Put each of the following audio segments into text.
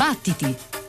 Battiti!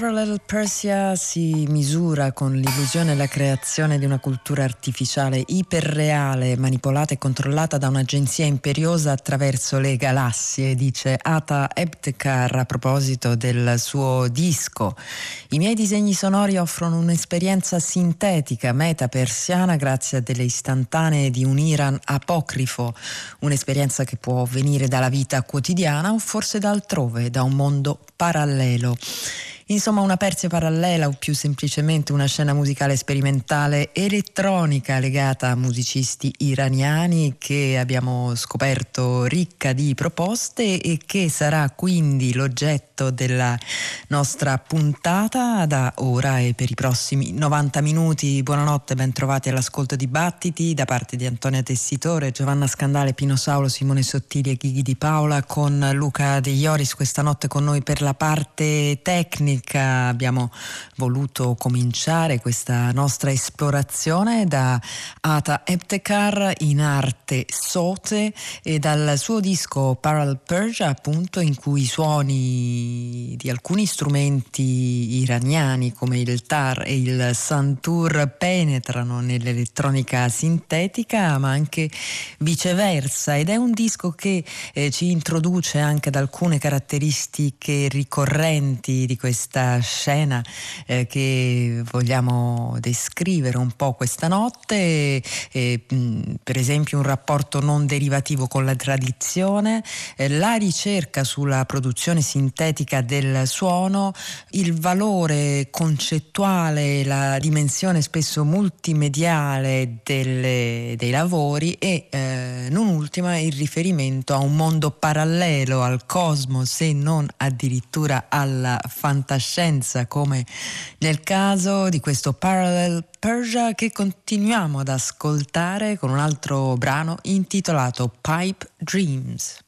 Parallel Persia si misura con l'illusione e la creazione di una cultura artificiale iperreale, manipolata e controllata da un'agenzia imperiosa attraverso le galassie, dice Ata Ebtekar a proposito del suo disco. I miei disegni sonori offrono un'esperienza sintetica, meta-persiana, grazie a delle istantanee di un Iran apocrifo, un'esperienza che può venire dalla vita quotidiana o forse da altrove, da un mondo parallelo. Insomma, una Persia parallela o più semplicemente una scena musicale sperimentale elettronica legata a musicisti iraniani che abbiamo scoperto ricca di proposte e che sarà quindi l'oggetto della nostra puntata da ora e per i prossimi 90 minuti. Buonanotte, ben trovati all'ascolto di Battiti da parte di Antonia Tessitore, Giovanna Scandale, Pino Saulo, Simone Sottili e Ghighi di Paola con Luca De Ioris questa notte con noi per la parte tecnica musica abbiamo voluto cominciare questa nostra esplorazione da Ata Ebtekar in arte Sote e dal suo disco Parallel Persia appunto in cui i suoni di alcuni strumenti iraniani come il tar e il santur penetrano nell'elettronica sintetica ma anche viceversa. Ed è un disco che eh, ci introduce anche ad alcune caratteristiche ricorrenti di questa questa scena eh, che vogliamo descrivere un po' questa notte, eh, per esempio un rapporto non derivativo con la tradizione, eh, la ricerca sulla produzione sintetica del suono, il valore concettuale, la dimensione spesso multimediale delle, dei lavori e eh, non ultima il riferimento a un mondo parallelo al cosmo se non addirittura alla fantascienza fantascienza come nel caso di questo Parallel Persia che continuiamo ad ascoltare con un altro brano intitolato Pipe Dreams.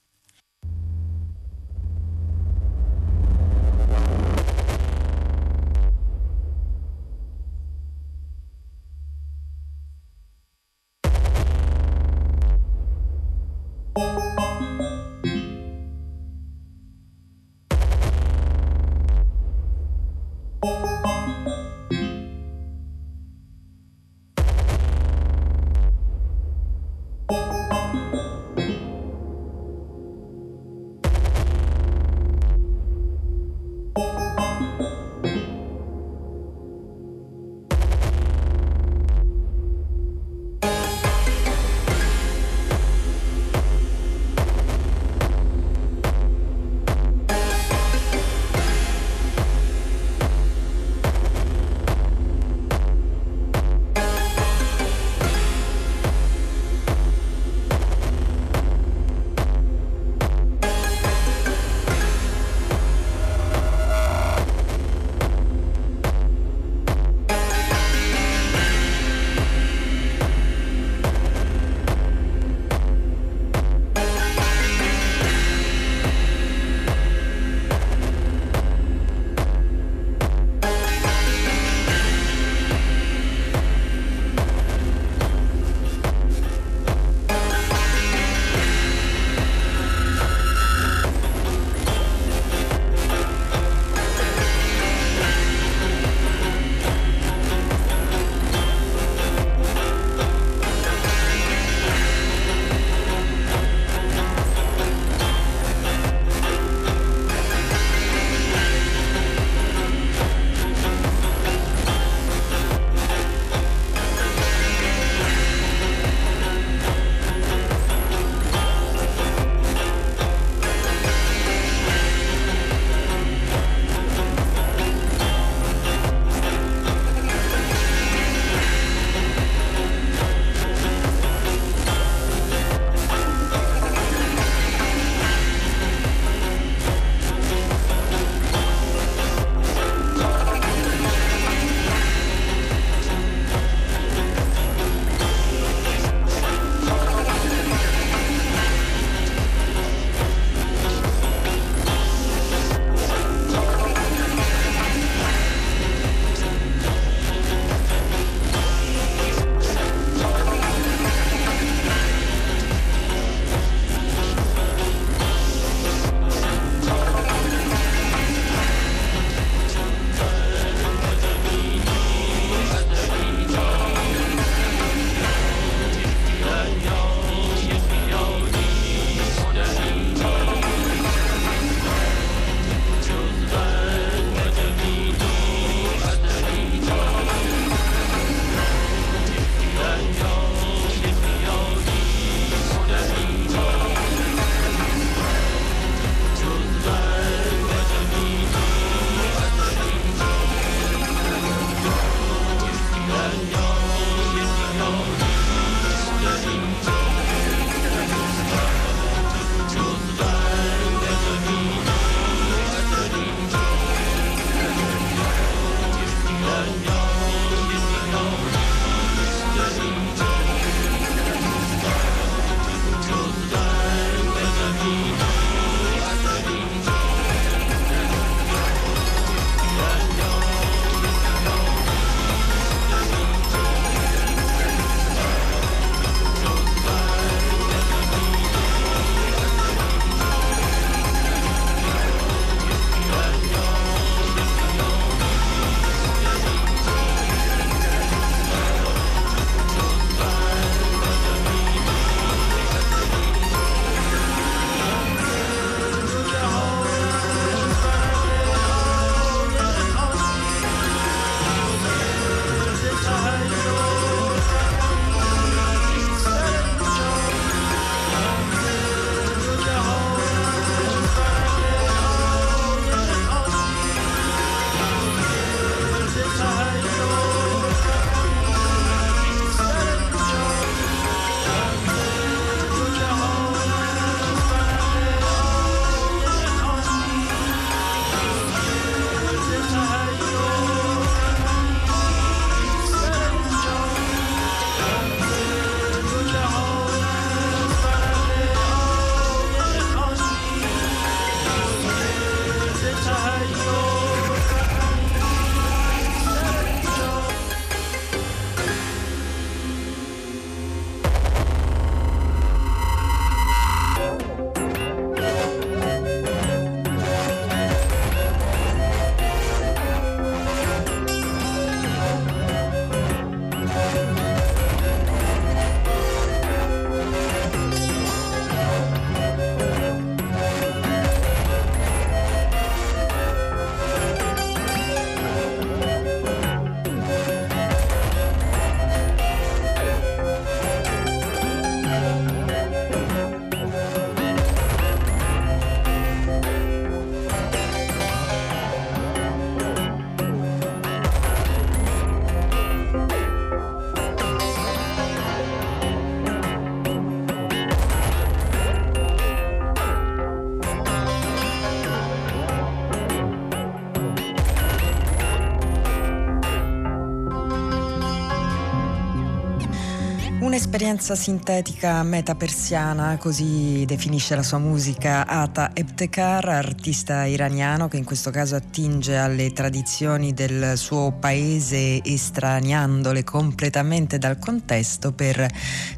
Un'esperienza sintetica metapersiana, così definisce la sua musica Ata Ebtekar, artista iraniano che in questo caso attinge alle tradizioni del suo paese estraniandole completamente dal contesto per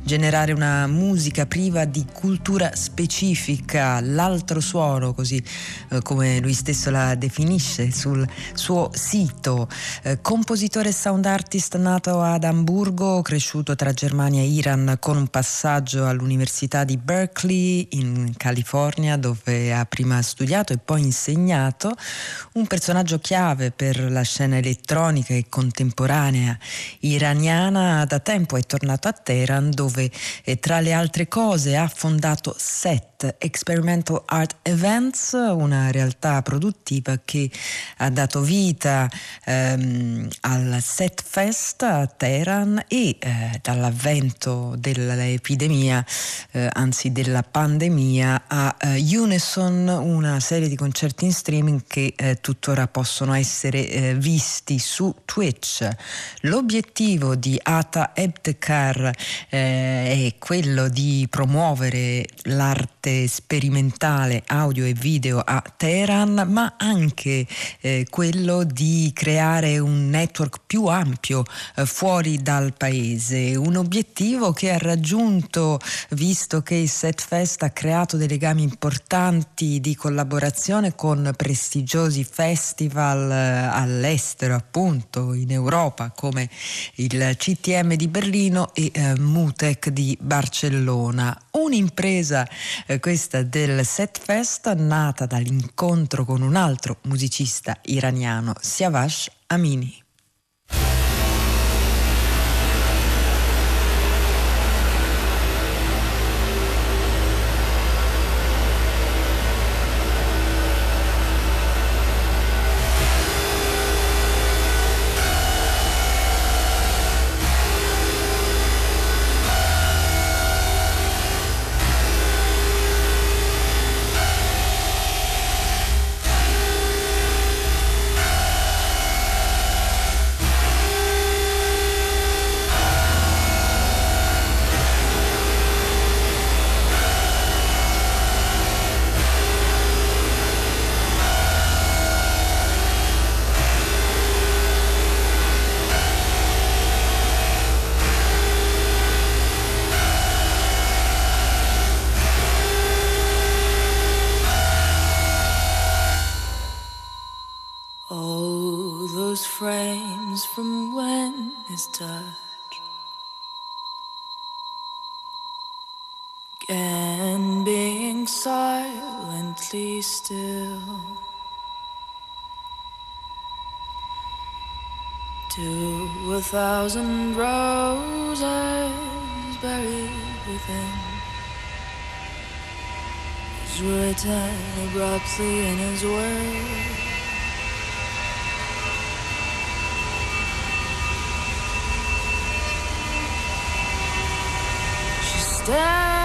generare una musica priva di cultura specifica, l'altro suono, così eh, come lui stesso la definisce sul suo sito. Eh, compositore e sound artist nato ad Amburgo, cresciuto tra Germania e Iran con un passaggio all'Università di Berkeley in California dove ha prima studiato e poi insegnato, un personaggio chiave per la scena elettronica e contemporanea iraniana, da tempo è tornato a Teheran dove eh, tra le altre cose ha fondato SET Experimental Art Events, una realtà produttiva che ha dato vita ehm, al Set Fest a Teheran e eh, dall'avvento dell'epidemia, eh, anzi della pandemia, a eh, Unison, una serie di concerti in streaming che eh, tuttora possono essere eh, visti su Twitch. L'obiettivo di Ata Ebtekar eh, è quello di promuovere l'arte sperimentale audio e video a Teheran, ma anche eh, quello di creare un network più ampio eh, fuori dal paese, un obiettivo che ha raggiunto visto che il Setfest ha creato dei legami importanti di collaborazione con prestigiosi festival eh, all'estero, appunto in Europa come il CTM di Berlino e eh, Mutec di Barcellona. Un'impresa questa del Set Fest nata dall'incontro con un altro musicista iraniano, Siavash Amini. Thousand roses buried within is written abruptly in his word. She stands.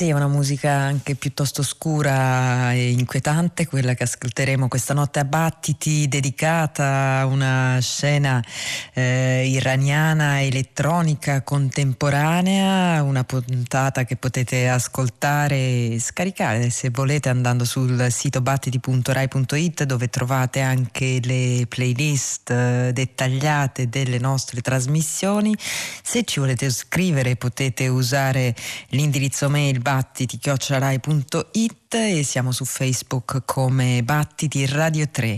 Sì, una musica anche piuttosto scura e inquietante, quella che ascolteremo questa notte a Battiti, dedicata a una scena eh, iraniana elettronica contemporanea, una puntata che potete ascoltare e scaricare se volete andando sul sito battiti.rai.it dove trovate anche le playlist eh, dettagliate delle nostre trasmissioni. Se ci volete scrivere potete usare l'indirizzo mail il battiti chiocciolarai.it e siamo su Facebook come Battiti Radio 3.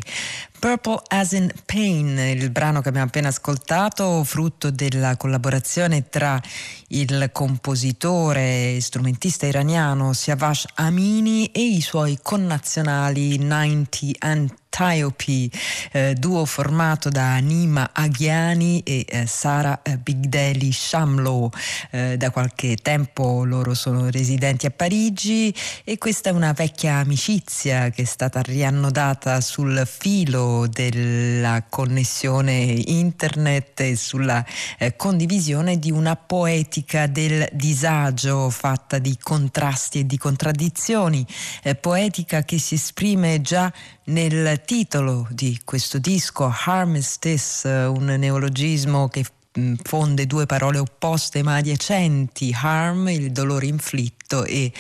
Purple as in Pain, il brano che abbiamo appena ascoltato, frutto della collaborazione tra il compositore e strumentista iraniano Siavash Amini e i suoi connazionali 90 and Tiope, eh, duo formato da Nima Aghiani e eh, Sara eh, Bigdeli Shamlo. Eh, da qualche tempo loro sono residenti a Parigi e questa è una vecchia amicizia che è stata riannodata sul filo della connessione internet e sulla eh, condivisione di una poetica del disagio fatta di contrasti e di contraddizioni, eh, poetica che si esprime già nel titolo di questo disco, Armistice, un neologismo che mm, fonde due parole opposte ma adiacenti, harm, il dolore inflitto e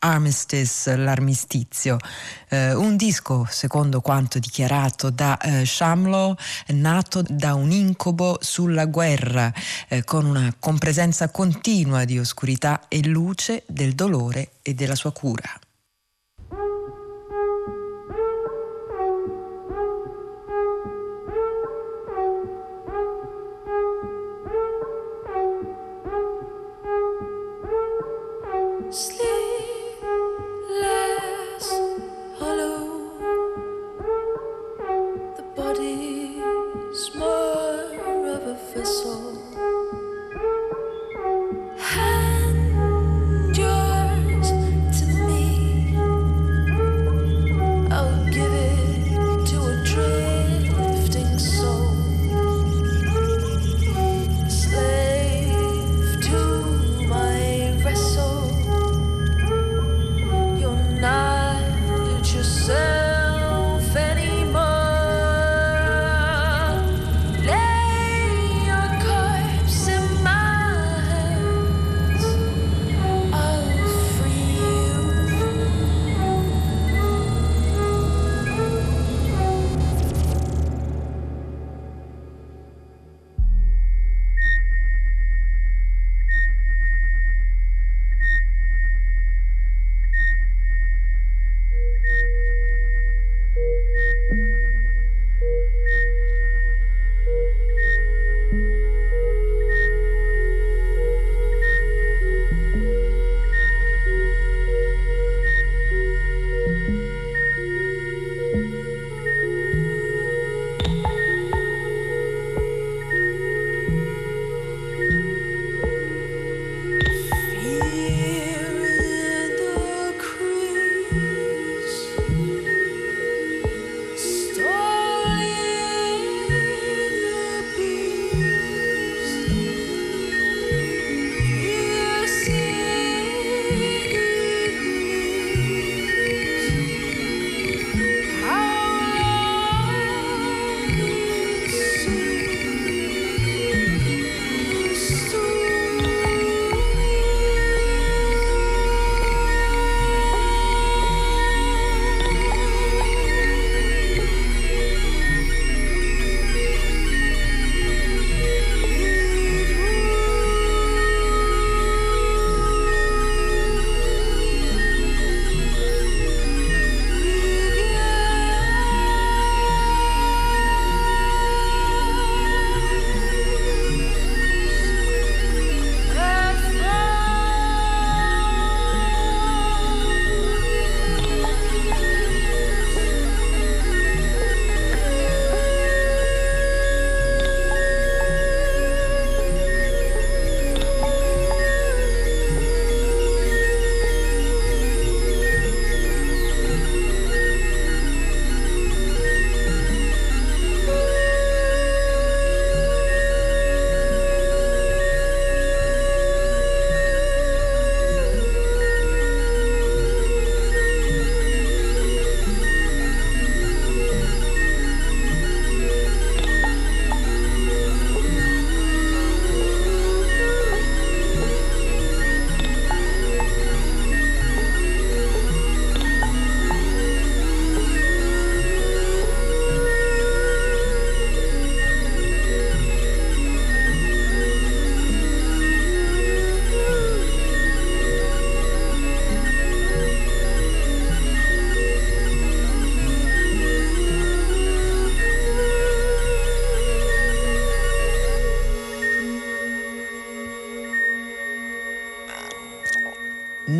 armistice, l'armistizio. Eh, un disco, secondo quanto dichiarato da eh, Shamlo, nato da un incubo sulla guerra, eh, con una compresenza continua di oscurità e luce del dolore e della sua cura.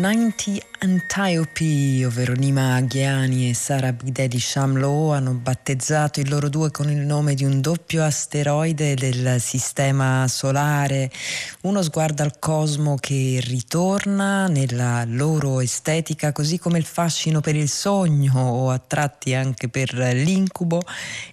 90 Antiope, ovvero Nima Aghiani e Sara Bidedi Shamlo, hanno battezzato il loro due con il nome di un doppio asteroide del sistema solare, uno sguardo al cosmo che ritorna nella loro estetica, così come il fascino per il sogno o a tratti anche per l'incubo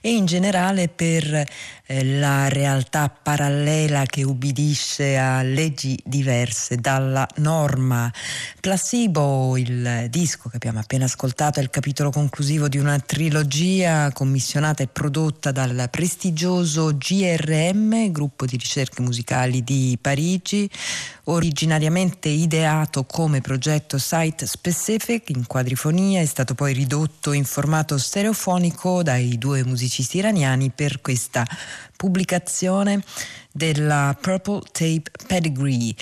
e in generale per eh, la realtà parallela che ubbidisce a leggi diverse dalla norma. Placebo, il disco che abbiamo appena ascoltato, è il capitolo conclusivo di una trilogia commissionata e prodotta dal prestigioso GRM, gruppo di ricerche musicali di Parigi, originariamente ideato come progetto site specific in quadrifonia, è stato poi ridotto in formato stereofonico dai due musicisti iraniani per questa pubblicazione della Purple Tape Pedigree.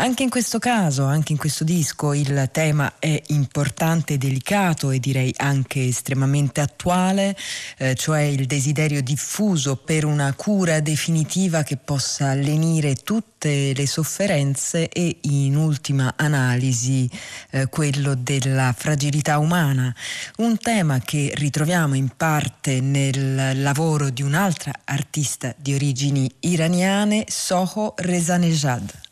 Anche in questo caso, anche in questo disco, il tema è importante delicato e direi anche estremamente attuale, eh, cioè il desiderio diffuso per una cura definitiva che possa lenire tutte le sofferenze e in ultima analisi eh, quello della fragilità umana. Un tema che ritroviamo in parte nel lavoro di un'altra artista di origini iraniane, Soho Rezanejad.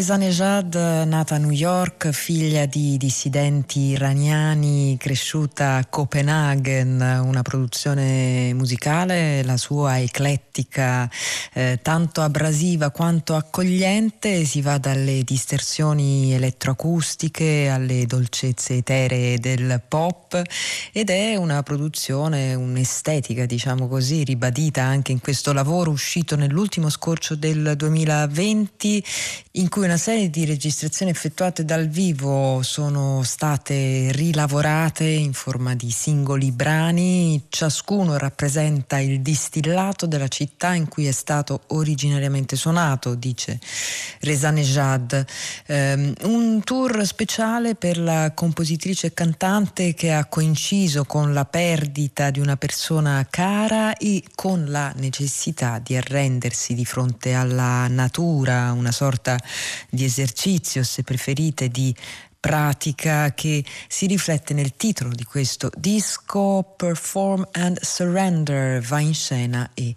Rezanejad, nata a New York, figlia di dissidenti iraniani, cresciuta a Copenaghen, una produzione musicale, la sua eclettica, eh, tanto abrasiva quanto accogliente, si va dalle distorsioni elettroacustiche alle dolcezze eteree del pop ed è una produzione, un'estetica, diciamo così, ribadita anche in questo lavoro uscito nell'ultimo scorcio del 2020 in cui una serie di registrazioni effettuate dal vivo sono state rilavorate in forma di singoli brani, ciascuno rappresenta il distillato della città in cui è stato originariamente suonato, dice Rezanejad. Um, un tour speciale per la compositrice e cantante che ha coinciso con la perdita di una persona cara e con la necessità di arrendersi di fronte alla natura, una sorta di esercizio, se preferite, di pratica che si riflette nel titolo di questo disco Perform and Surrender va in scena e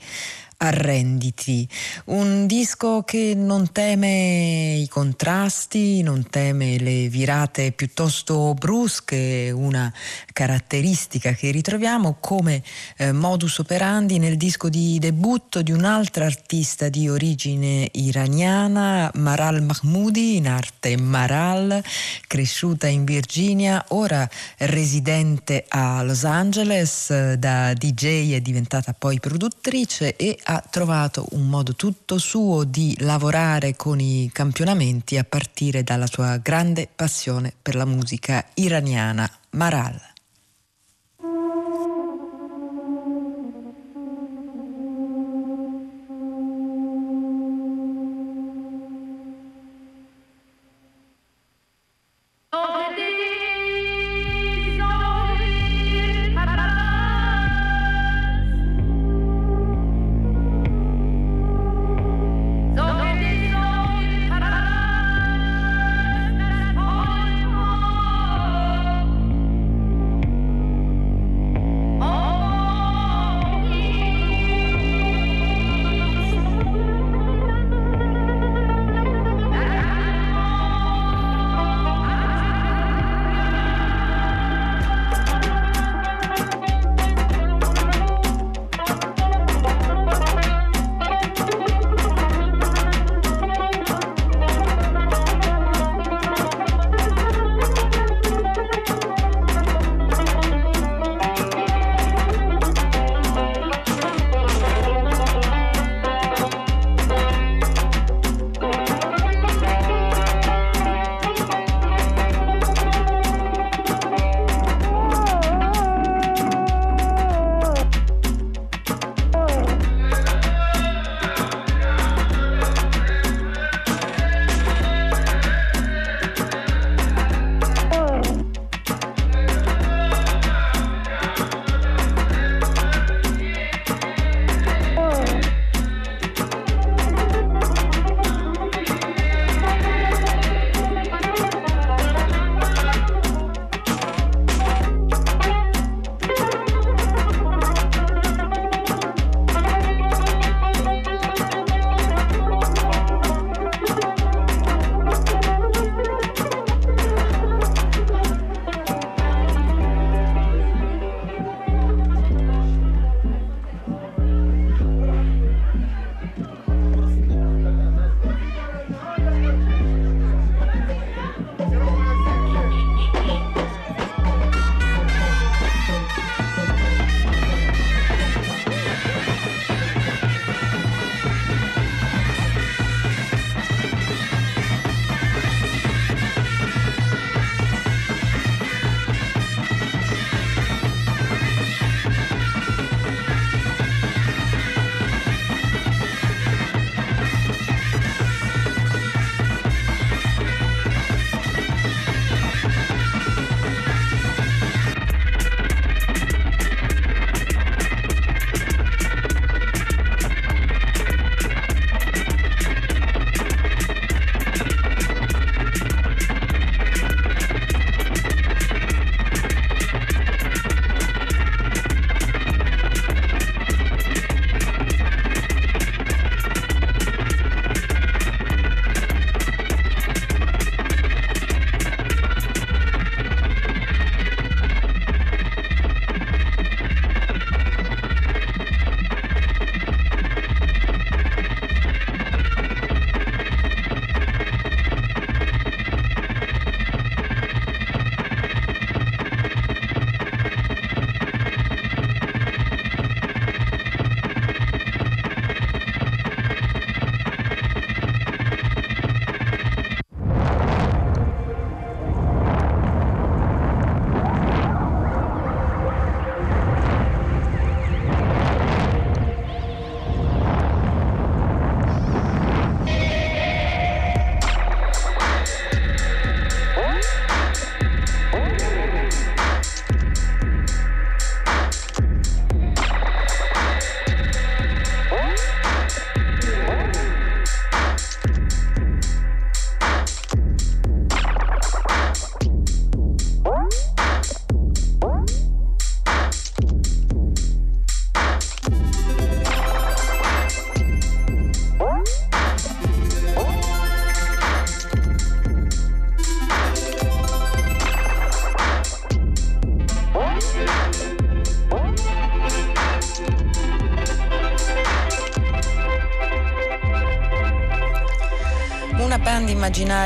Arrenditi, un disco che non teme i contrasti, non teme le virate piuttosto brusche, una caratteristica che ritroviamo come eh, modus operandi nel disco di debutto di un'altra artista di origine iraniana, Maral Mahmoudi, in arte Maral, cresciuta in Virginia, ora residente a Los Angeles, da DJ è diventata poi produttrice e ha ha trovato un modo tutto suo di lavorare con i campionamenti a partire dalla sua grande passione per la musica iraniana, Maral.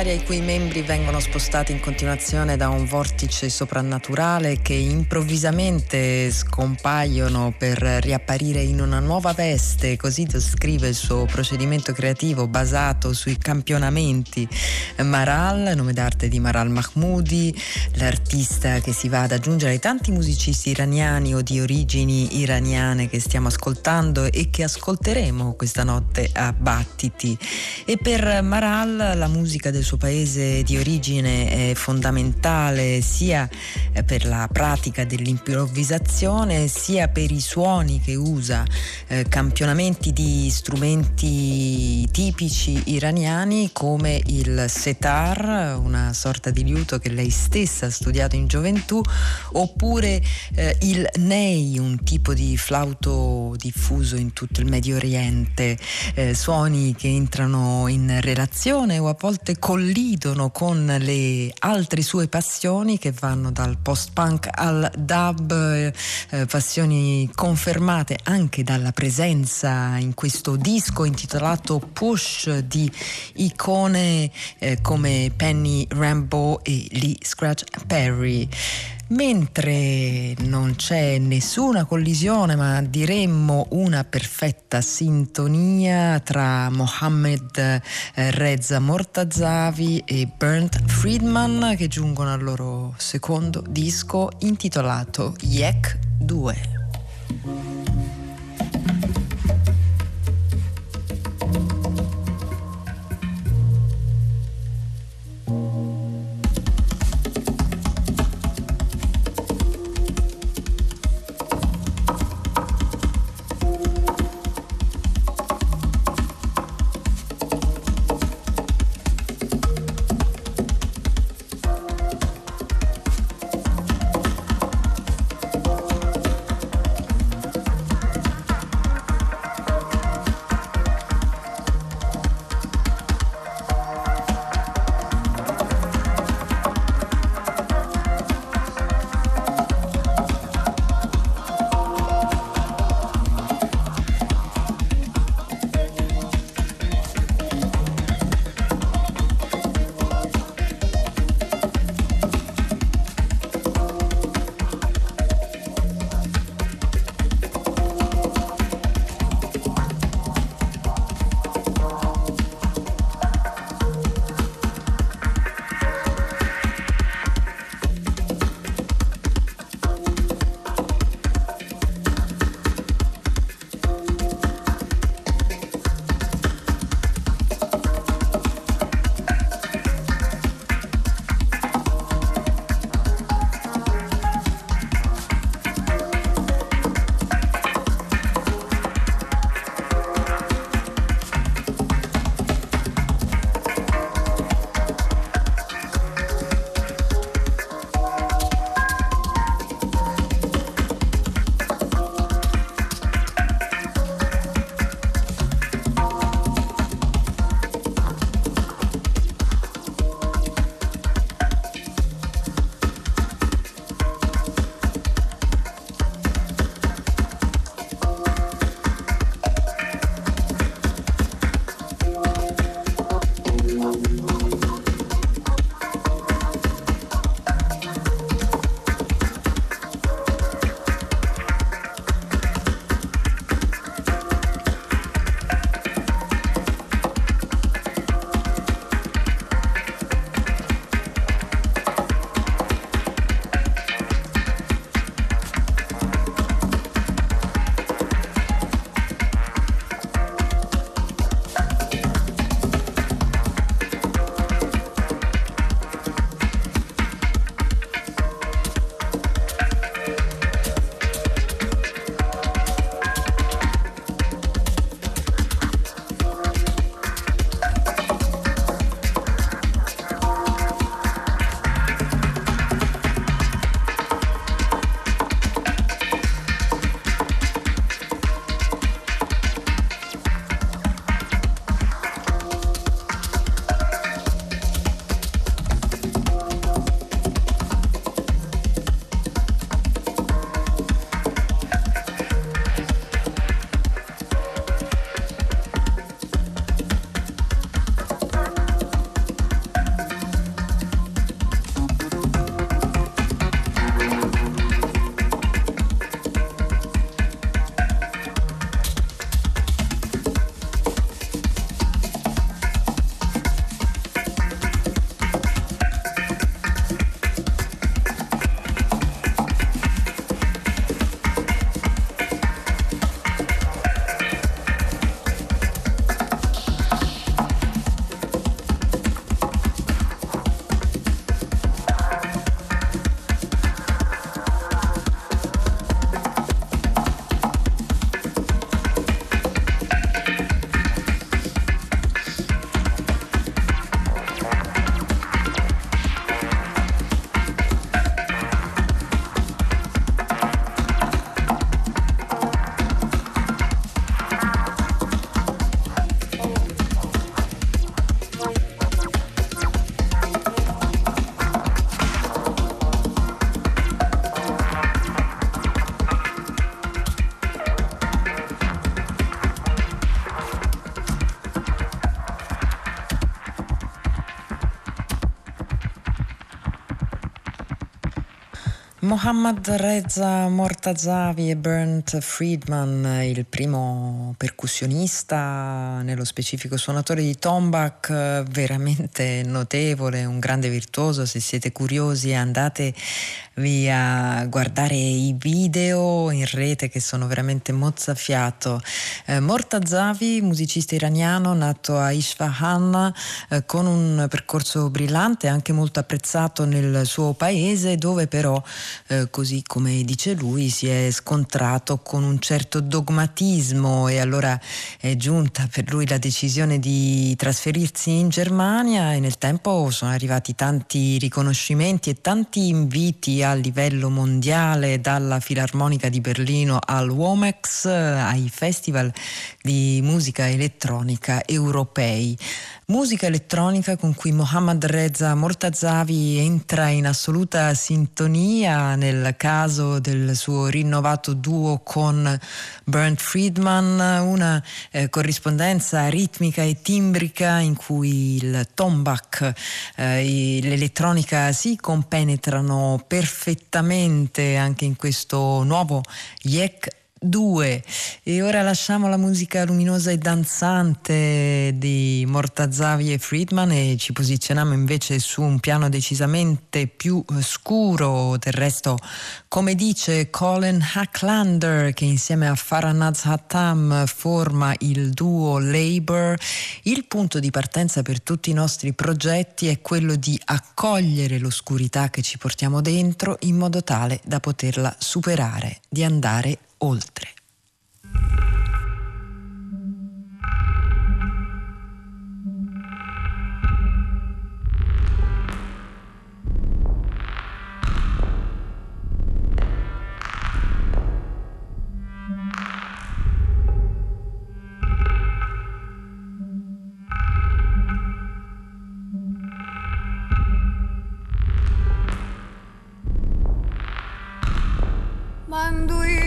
Immaginaria i cui membri vengono spostati in continuazione da un vortice soprannaturale che improvvisamente scompaiono per riapparire in una nuova veste, così descrive il suo procedimento creativo basato sui campionamenti. Maral, nome d'arte di Maral Mahmoudi, l'artista che si va ad aggiungere ai tanti musicisti iraniani o di origini iraniane che stiamo ascoltando e che ascolteremo questa notte a Battiti. E per Maral la musica del suo paese di origine è fondamentale sia per la pratica dell'improvvisazione sia per i suoni che usa, eh, campionamenti di strumenti tipici iraniani come il setar, una sorta di liuto che lei stessa ha studiato in gioventù, oppure eh, il ney, un tipo di flauto diffuso in tutto il Medio Oriente, eh, suoni che entrano in relazione o a volte collidono con le altre sue passioni che vanno dal post-punk al dub, eh, passioni confermate anche dalla presenza in questo disco intitolato Push di icone eh, come Penny Rambo e Lee Scratch Perry. Mentre non c'è nessuna collisione, ma diremmo una perfetta sintonia tra Mohammed eh, Reza Mortazavi e Bernd Friedman che giungono al loro secondo disco intitolato Yek 2. Mohammad Reza Mortazavi e Bernd Friedman, il primo percussionista, nello specifico suonatore di tombak, veramente notevole, un grande virtuoso. Se siete curiosi andate a guardare i video in rete che sono veramente mozzafiato. Eh, Mortazavi, musicista iraniano nato a Isfahan eh, con un percorso brillante, anche molto apprezzato nel suo paese, dove però eh, così come dice lui, si è scontrato con un certo dogmatismo e allora è giunta per lui la decisione di trasferirsi in Germania e nel tempo sono arrivati tanti riconoscimenti e tanti inviti a livello mondiale dalla Filarmonica di Berlino al Womex ai festival di musica elettronica europei. Musica elettronica con cui Mohammad Reza Mortazavi entra in assoluta sintonia nel caso del suo rinnovato duo con Bernd Friedman, una eh, corrispondenza ritmica e timbrica in cui il tombak e eh, l'elettronica si compenetrano perfettamente anche in questo nuovo Yek 2 e ora lasciamo la musica luminosa e danzante di Mortazavi e Friedman e ci posizioniamo invece su un piano decisamente più scuro. Del resto come dice Colin Hacklander che insieme a Faranaz Hattam forma il duo Labor il punto di partenza per tutti i nostri progetti è quello di accogliere l'oscurità che ci portiamo dentro in modo tale da poterla superare di andare oltre. Mandui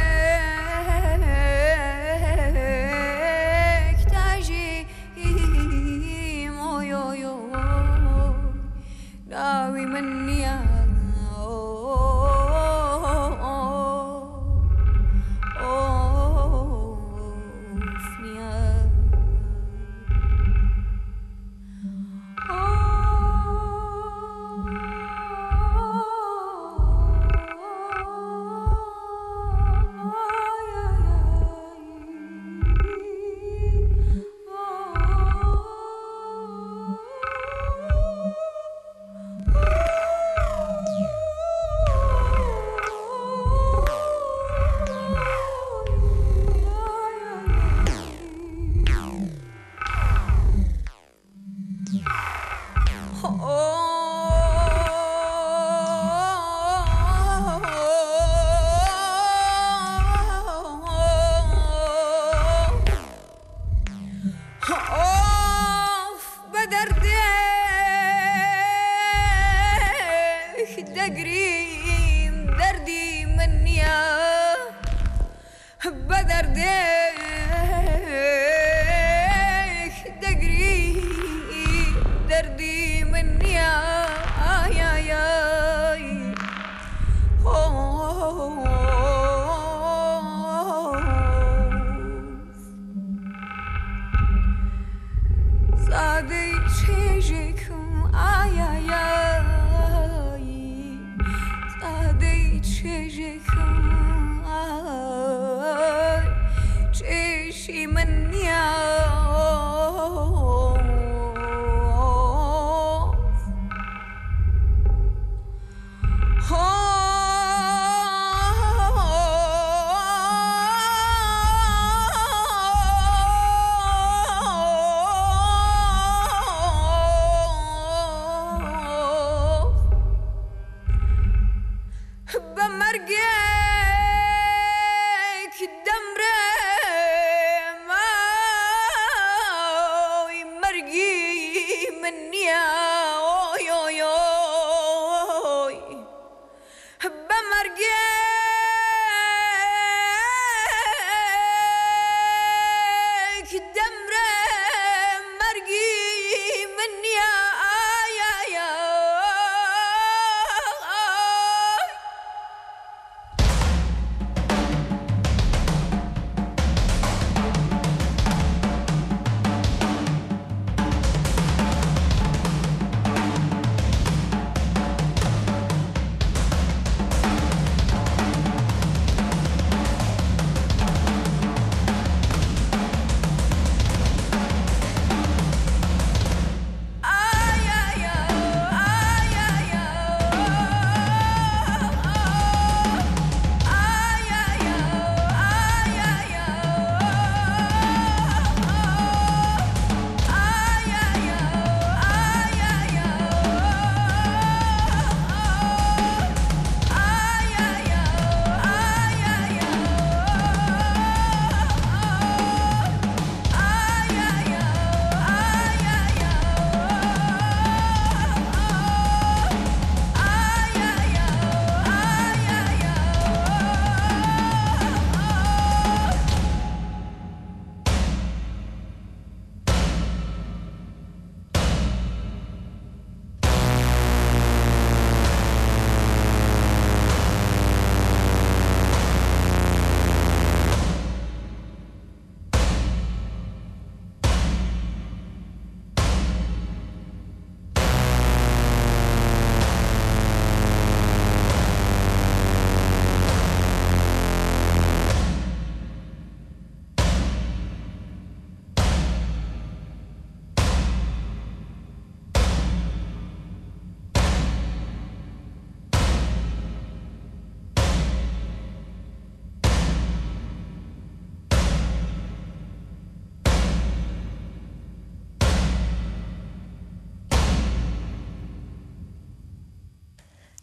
अविमन्या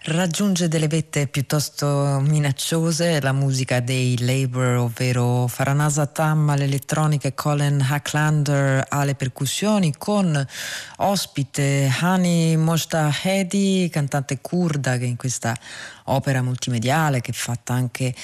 raggiunge delle vette piuttosto minacciose la musica dei Labour, ovvero Faranasa Tam all'elettronica e Colin Hacklander alle percussioni, con ospite Hani Moshtahedi, cantante kurda che in questa opera multimediale che è fatta anche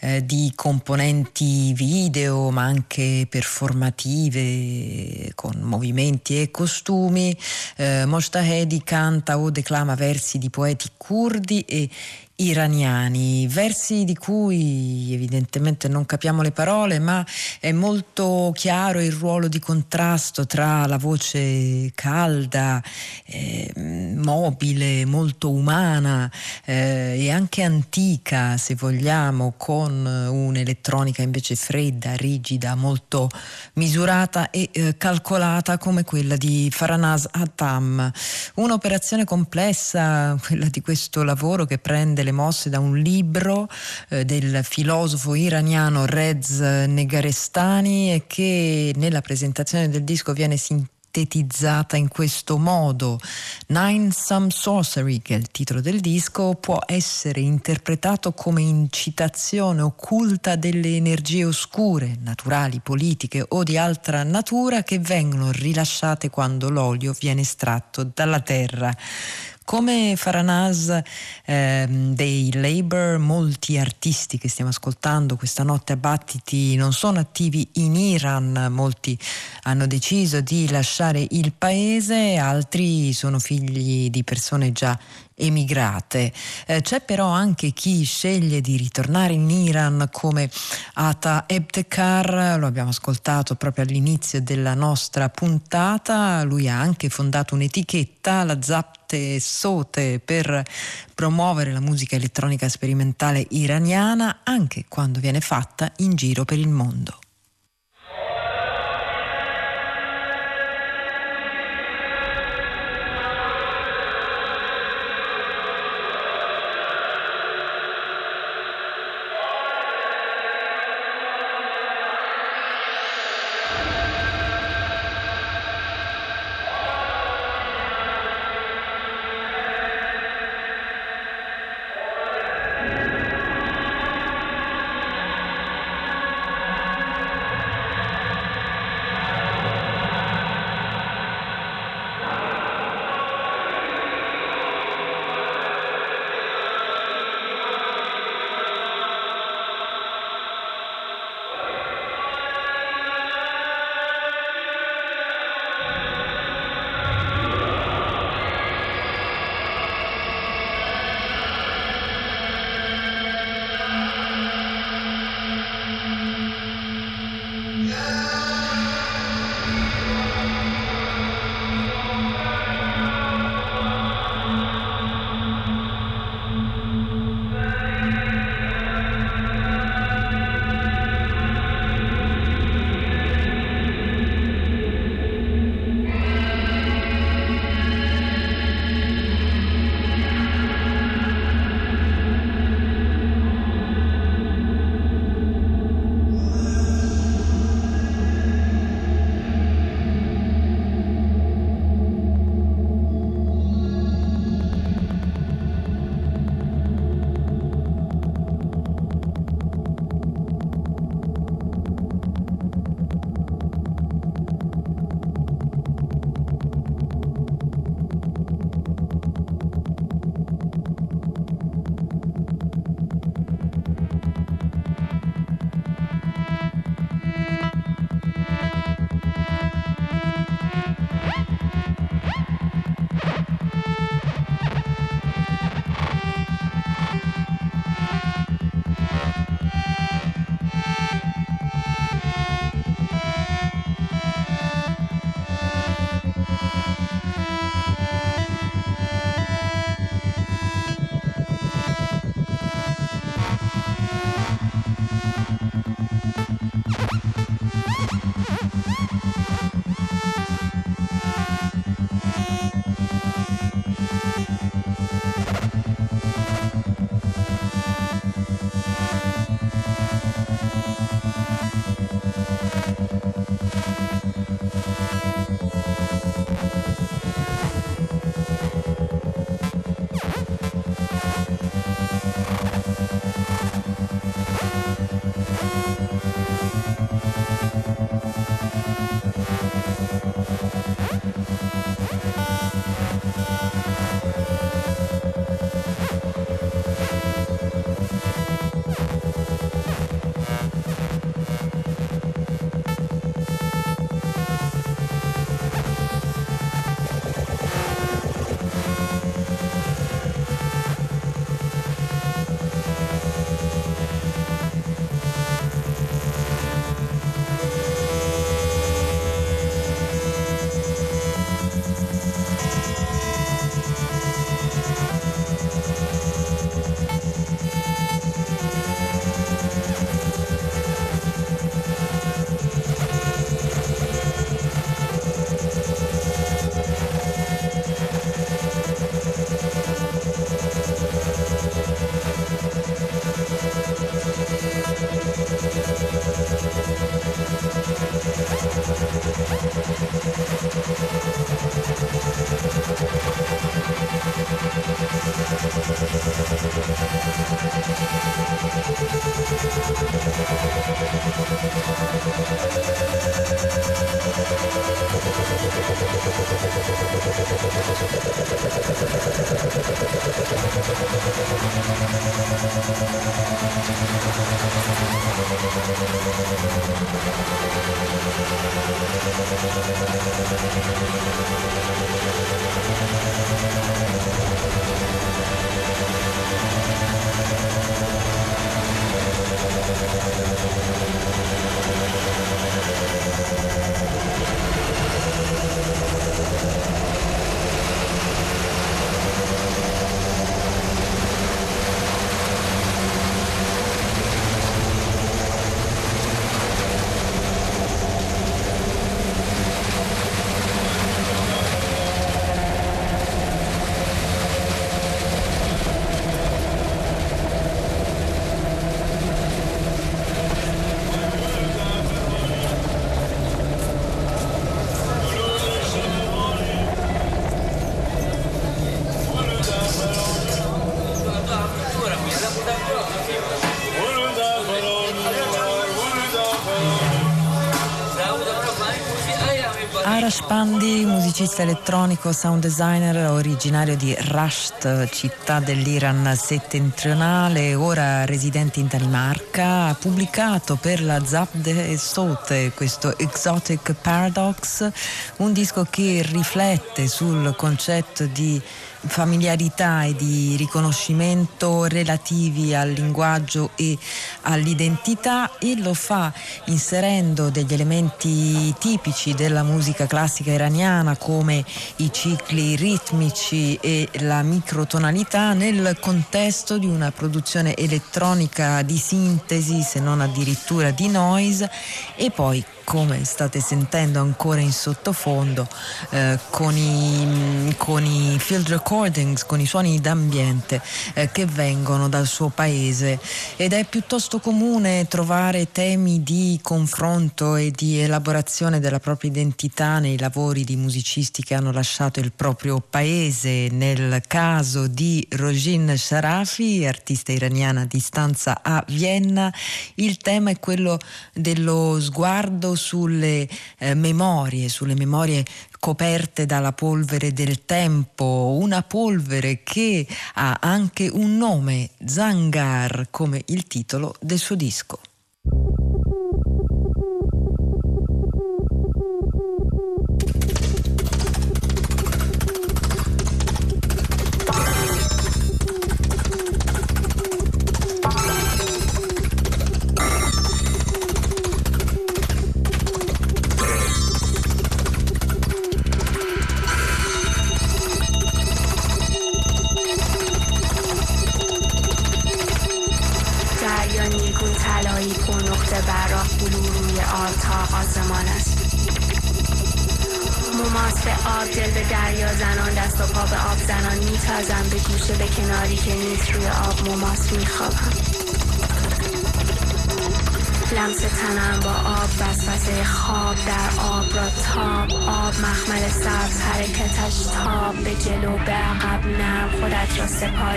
eh, di componenti video ma anche performative con movimenti e costumi. Eh, Moshtahedi canta o declama versi di poeti curdi e iraniani, versi di cui evidentemente non capiamo le parole, ma è molto chiaro il ruolo di contrasto tra la voce calda, eh, mobile, molto umana eh, e anche antica, se vogliamo, con un'elettronica invece fredda, rigida, molto misurata e eh, calcolata come quella di Faranaz Hattam. Un'operazione complessa, quella di questo lavoro che prende le mosse da un libro eh, del filosofo iraniano Rez Negarestani e che nella presentazione del disco viene sintetizzata in questo modo. Nine Some Sorcery, che è il titolo del disco, può essere interpretato come incitazione occulta delle energie oscure, naturali, politiche o di altra natura che vengono rilasciate quando l'olio viene estratto dalla terra. Come Faranaz eh, dei Labour, molti artisti che stiamo ascoltando questa notte a Battiti non sono attivi in Iran, molti hanno deciso di lasciare il paese, altri sono figli di persone già emigrate. Eh, c'è però anche chi sceglie di ritornare in Iran come Ata Ebtekar, lo abbiamo ascoltato proprio all'inizio della nostra puntata, lui ha anche fondato un'etichetta, la Zapte Sote, per promuovere la musica elettronica sperimentale iraniana anche quando viene fatta in giro per il mondo. Pandi, musicista elettronico, sound designer, originario di Rasht, città dell'Iran settentrionale, ora residente in Danimarca, ha pubblicato per la Zabde Sote questo Exotic Paradox, un disco che riflette sul concetto di familiarità e di riconoscimento relativi al linguaggio e all'identità e lo fa inserendo degli elementi tipici della musica classica iraniana come i cicli ritmici e la microtonalità nel contesto di una produzione elettronica di sintesi se non addirittura di noise e poi come state sentendo ancora in sottofondo, eh, con, i, con, i, field recordings, con i suoni d'ambiente eh, che vengono dal suo paese ed è piuttosto comune trovare temi di confronto e di elaborazione della propria identità nei lavori di musicisti che hanno lasciato il proprio paese. Nel caso di Rojin Sharafi, artista iraniana a distanza a Vienna, il tema è quello dello sguardo sulle eh, memorie, sulle memorie coperte dalla polvere del tempo, una polvere che ha anche un nome, Zangar, come il titolo del suo disco.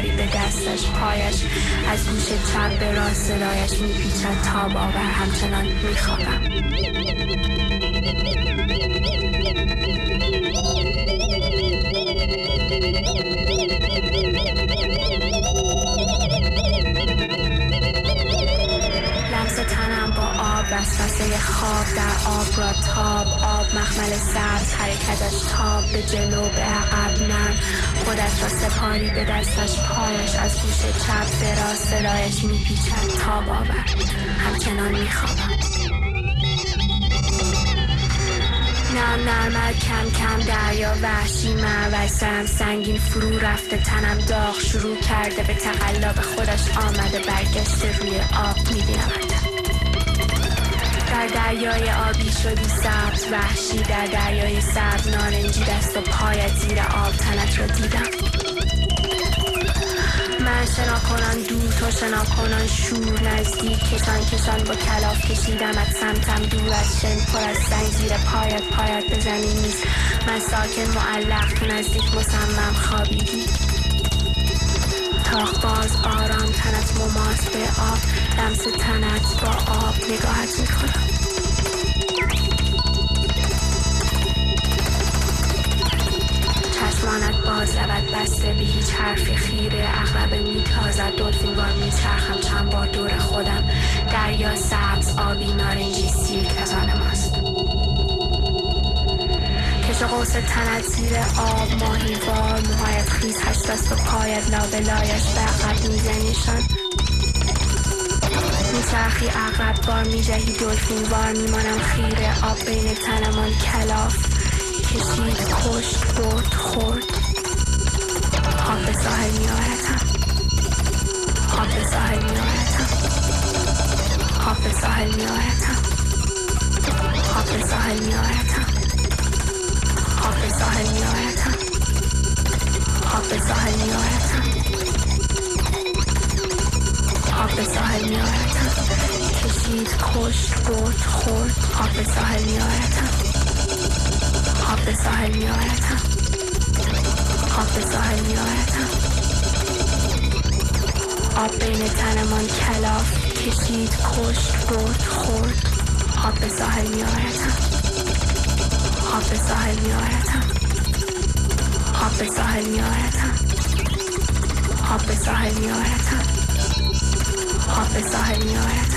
سری به دستش پایش از گوش چپ به راست صدایش میپیچد تا باور همچنان میخوابم. قصه خواب در آب را تاب. آب مخمل سبز حرکتش تاب. به جلو به عقب نم خودش را سپاری به دستش پایش از گوش چپ. به راست می میپیچد. تاب آورد. همچنان میخوابم نم نرمد کم کم دریا وحشی معوج. سرم سنگین فرو رفته. تنم داغ شروع کرده. به تقلا به خودش آمده. برگشته روی آب می‌بینم. در دریای آبی شدی سبز وحشی در دریای سبز نارنجی دست و پایت زیر آب تنت رو دیدم. من شنا کنان دور تو شنا کنان شور. نزدیک کسان کسان با کلاف کشیدم از سمتم. دور از شن پر از سنگ. زیر پایت پایت به زمین نیست. من ساکن معلق. تو نزدیک مصمم خوابیدی. تاخ باز آرام تنت مماس به آب. لمس تنت با آب نگاهت می‌کنم. چشمانت باز لبت بسته به هیچ حرفی خیره. اغلب میتازد. دلفین بار میترخم چند بار دور خودم. دریا سبز آبی نارنجی سیر که ماست. کش قوس تند زیر آب. ماهی وار. موهایت خیز. هشت دست و پایت لابه لایش به عقب میزنیشان میترخی اغلب بار میجهی. دلفین بار میمانم. خیره آب بین تنمان کلاف. کشید خوش برد خورد. حافظ صاحب به ساحل می میارتم حافظ به ساحل می صاحب میارتم به ساحل می حافظ صاحب به ساحل می میارتم کشید خوش برد خورد. حافظ صاحب میارتم به ساحل میارتم آب به ساحل میارتم آب بین تنمان کلاف کشید کشت برد خورد. آب به ساحل میارتم آب به ساحل میارتم آب به ساحل میارتم آب به ساحل میارتم آب به ساحل میارتم آب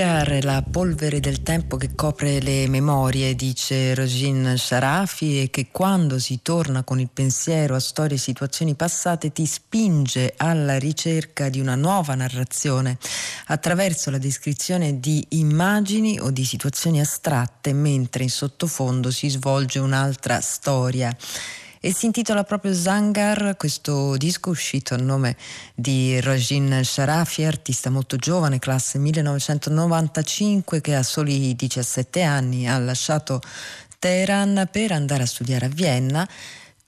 Zangar la polvere del tempo che copre le memorie, dice Rosine Sharafi, e che quando si torna con il pensiero a storie e situazioni passate ti spinge alla ricerca di una nuova narrazione attraverso la descrizione di immagini o di situazioni astratte mentre in sottofondo si svolge un'altra storia e si intitola proprio Zangar, questo disco uscito a nome di Rajin Sharafi, artista molto giovane, classe 1995, che a soli 17 anni ha lasciato Teheran per andare a studiare a Vienna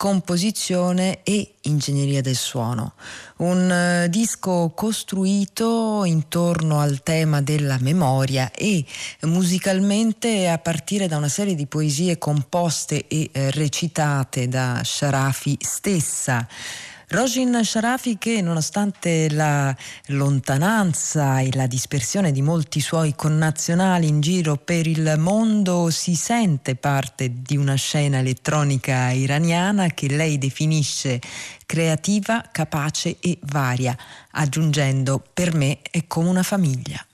composizione e ingegneria del suono. Un uh, disco costruito intorno al tema della memoria e musicalmente a partire da una serie di poesie composte e eh, recitate da Sharafi stessa. Rojin Sharafi che nonostante la lontananza e la dispersione di molti suoi connazionali in giro per il mondo si sente parte di una scena elettronica iraniana che lei definisce creativa, capace e varia, aggiungendo per me è come una famiglia.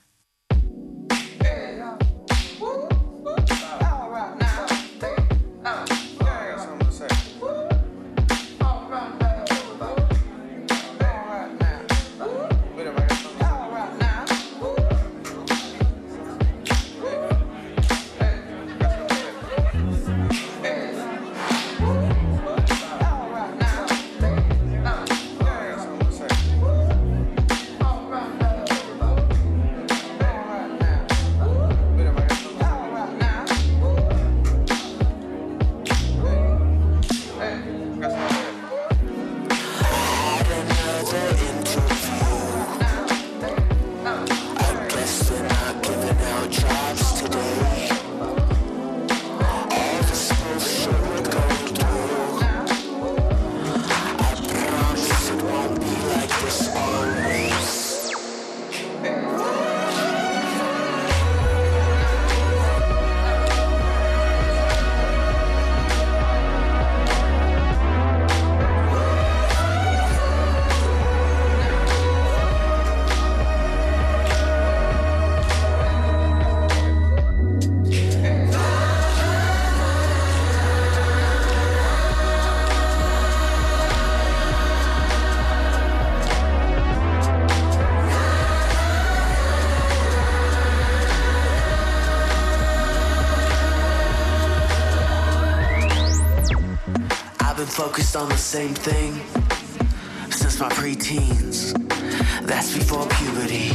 Focused on the same thing since my preteens. That's before puberty,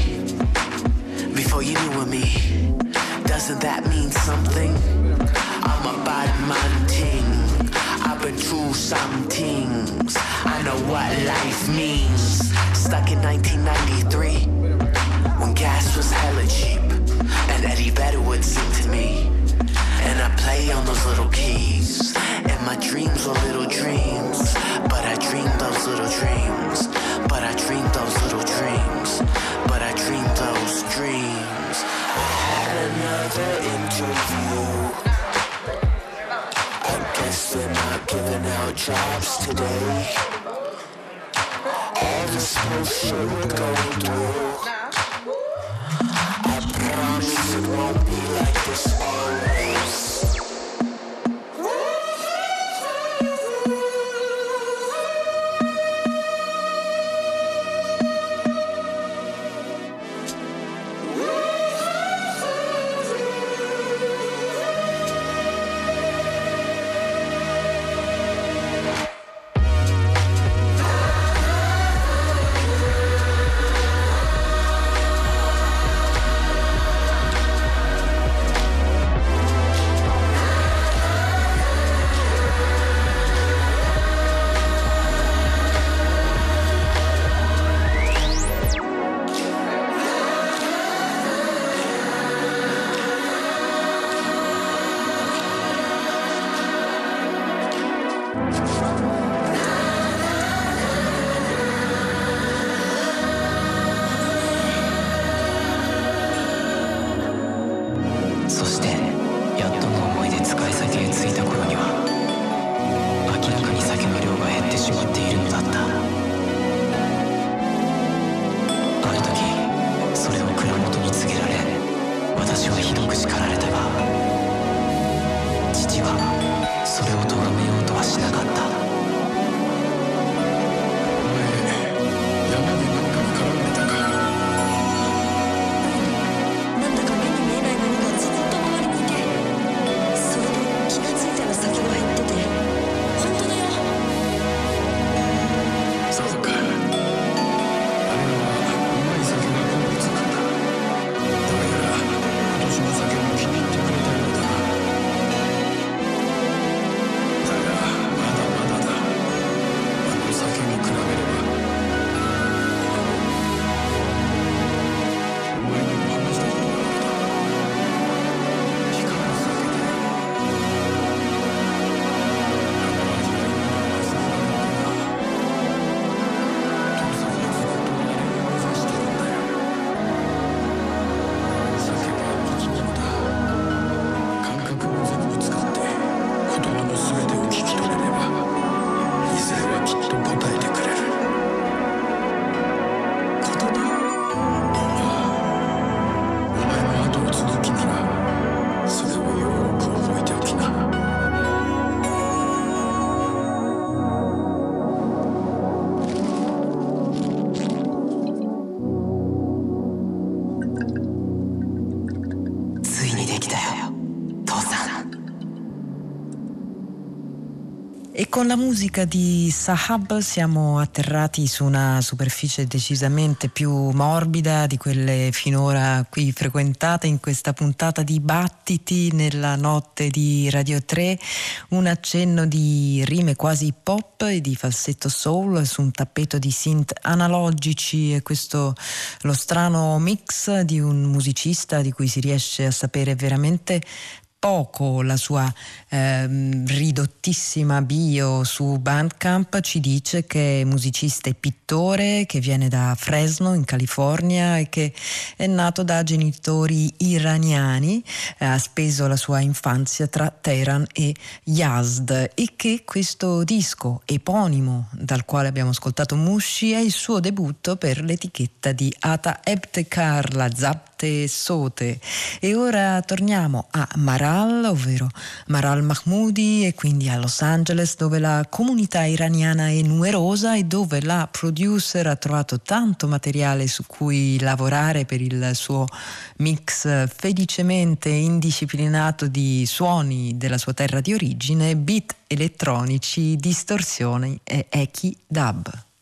before you knew me. Doesn't that mean something? I'm a bad man ting. I've been through some things. I know what life means. Stuck in 1993 when gas was hella cheap and Eddie Vedder would sing to me. And I play on those little keys. My dreams were little dreams. But I dreamed those little dreams. But I dreamed those little dreams. But I dreamed those dreams. I had another interview. I guess they're not giving out jobs today. All this motion we're going through. そして con la musica di Sahab siamo atterrati su una superficie decisamente più morbida di quelle finora qui frequentate in questa puntata di Battiti nella notte di Radio 3, un accenno di rime quasi pop e di falsetto soul su un tappeto di synth analogici e questo lo strano mix di un musicista di cui si riesce a sapere veramente poco la sua ehm, ridottissima bio su Bandcamp ci dice che è musicista e pittore, che viene da Fresno in California e che è nato da genitori iraniani, eh, ha speso la sua infanzia tra Teheran e Yazd e che questo disco eponimo dal quale abbiamo ascoltato Mushi è il suo debutto per l'etichetta di Ata Ebtekar, la Zap latte sote. E ora torniamo a Maral, ovvero Maral Mahmoudi e quindi a Los Angeles dove la comunità iraniana è numerosa e dove la producer ha trovato tanto materiale su cui lavorare per il suo mix felicemente indisciplinato di suoni della sua terra di origine, beat elettronici, distorsioni e echi dub.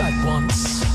at once.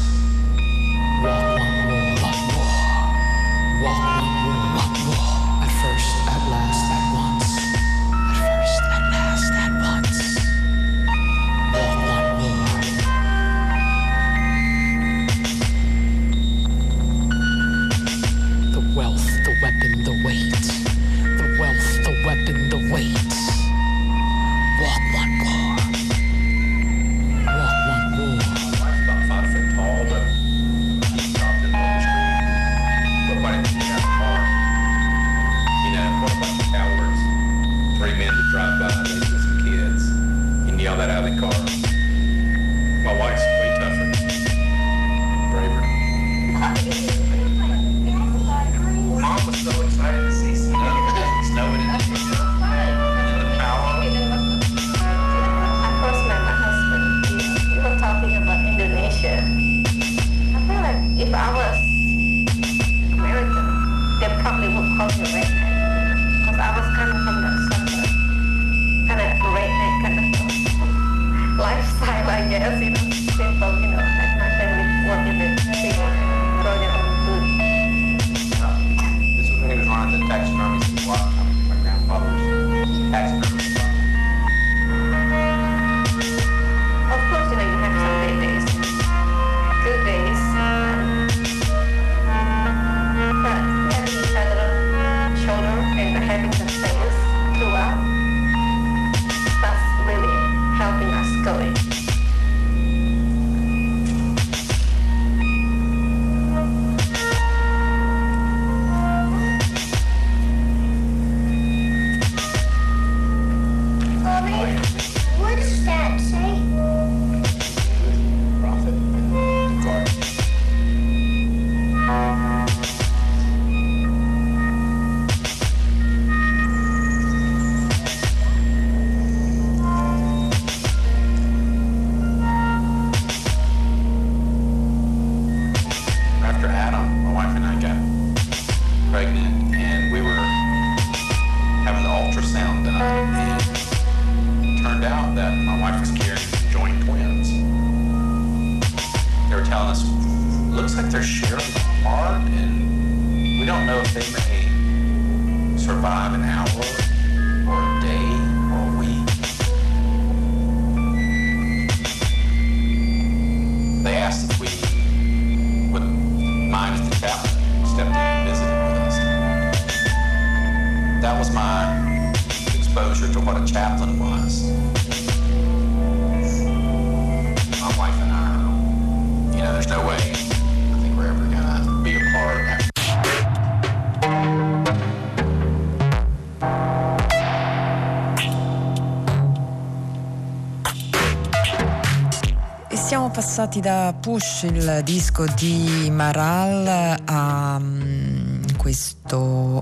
Passati da Push, il disco di Maral, a um, questo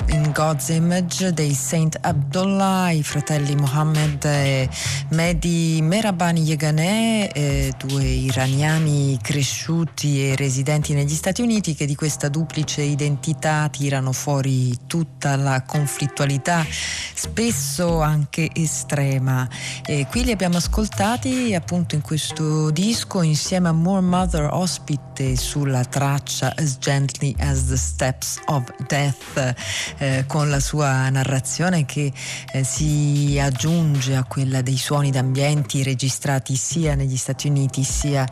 God's Image dei Saint Abdullah, i fratelli Mohammed e Mehdi Merabani Yeganeh, eh, due iraniani cresciuti e residenti negli Stati Uniti che di questa duplice identità tirano fuori tutta la conflittualità, spesso anche estrema. E qui li abbiamo ascoltati appunto in questo disco insieme a More Mother ospite sulla traccia As Gently as the Steps of Death eh, con la sua narrazione che eh, si aggiunge a quella dei suoni d'ambienti registrati sia negli Stati Uniti sia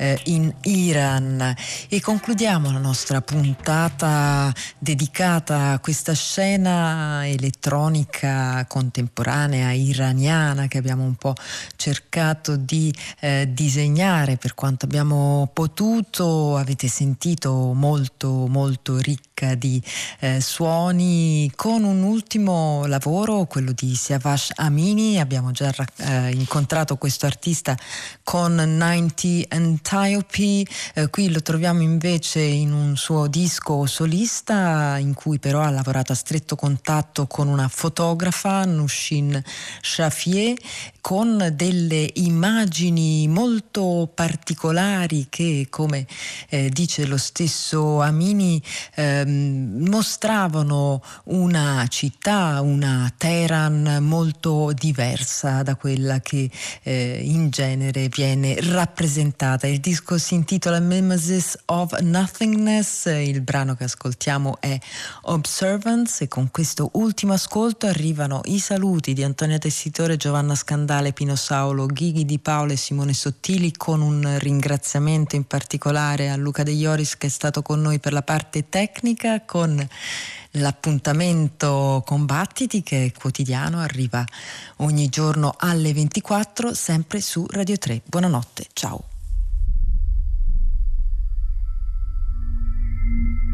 eh, in Iran. E concludiamo la nostra puntata dedicata a questa scena elettronica contemporanea iraniana che abbiamo un po' cercato di eh, disegnare per quanto abbiamo potuto. Avete sentito molto molto ricca di eh, suoni con un ultimo lavoro, quello di Siavash Amini. Abbiamo già eh, incontrato questo artista con 90 Antiope, eh, qui lo troviamo invece in un suo disco solista in cui però ha lavorato a stretto contatto con una fotografa, Nushin Shafier, con delle immagini molto particolari che, come eh, dice lo stesso Amini, ehm, mostravano una città, una Teheran molto diversa da quella che eh, in genere viene rappresentata. Il disco si intitola Mimesis of Nothingness, il brano che ascoltiamo è Observance e con questo ultimo ascolto arrivano i saluti di Antonia Tessitore, Giovanna Scandale, Pino Saulo, Ghighi Di Paolo e Simone Sottili con un ringraziamento in particolare a Luca De Ioris che è stato con noi per la parte tecnica con l'appuntamento Combattiti che è quotidiano arriva ogni giorno alle 24 sempre su Radio 3. Buonanotte, ciao. Thank you.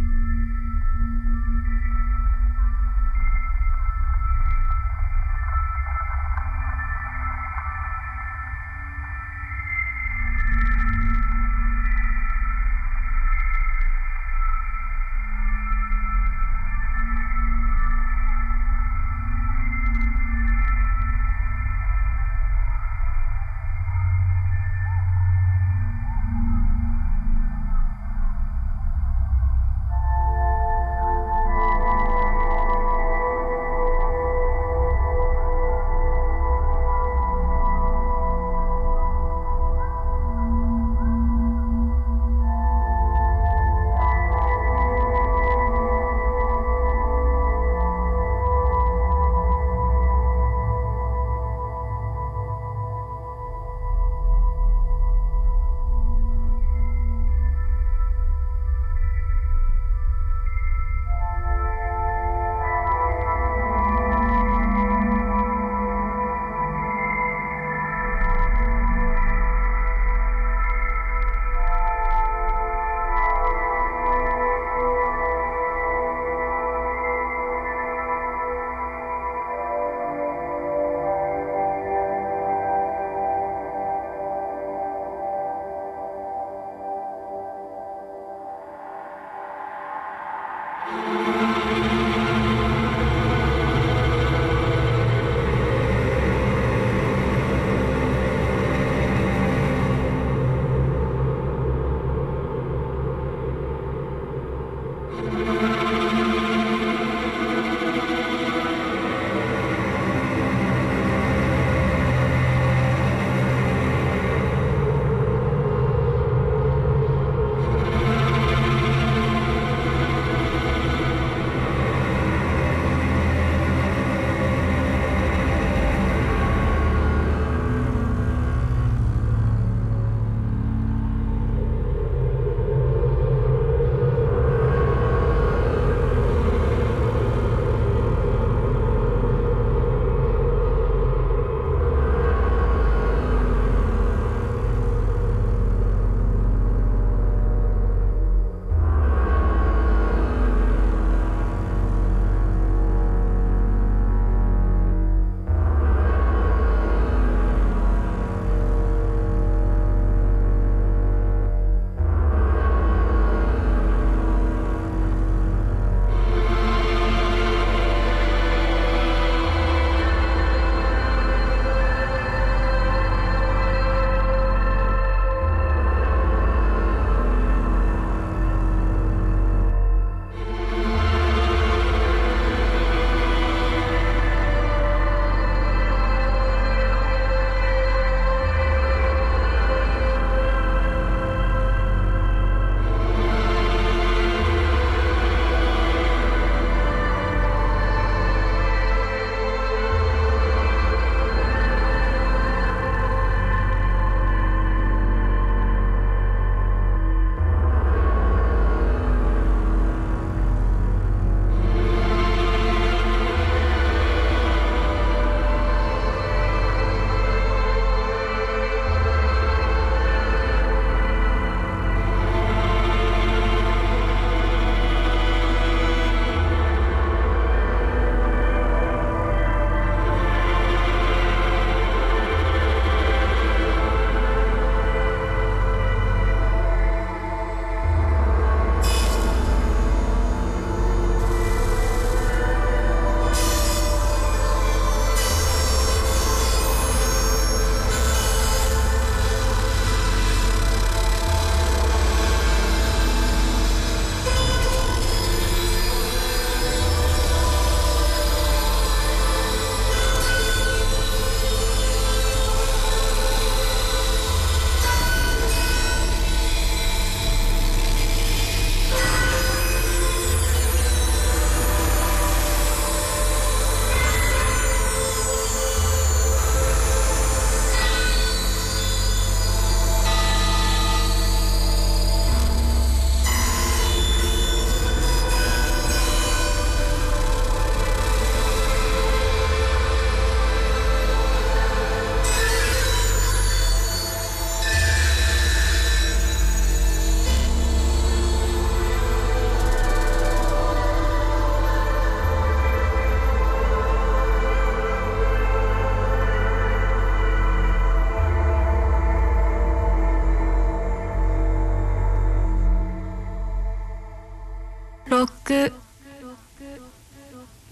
六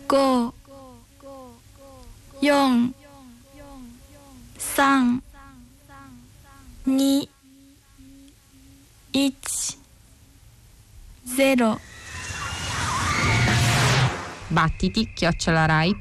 五四三二一ゼロバッティティッチョラライ.イ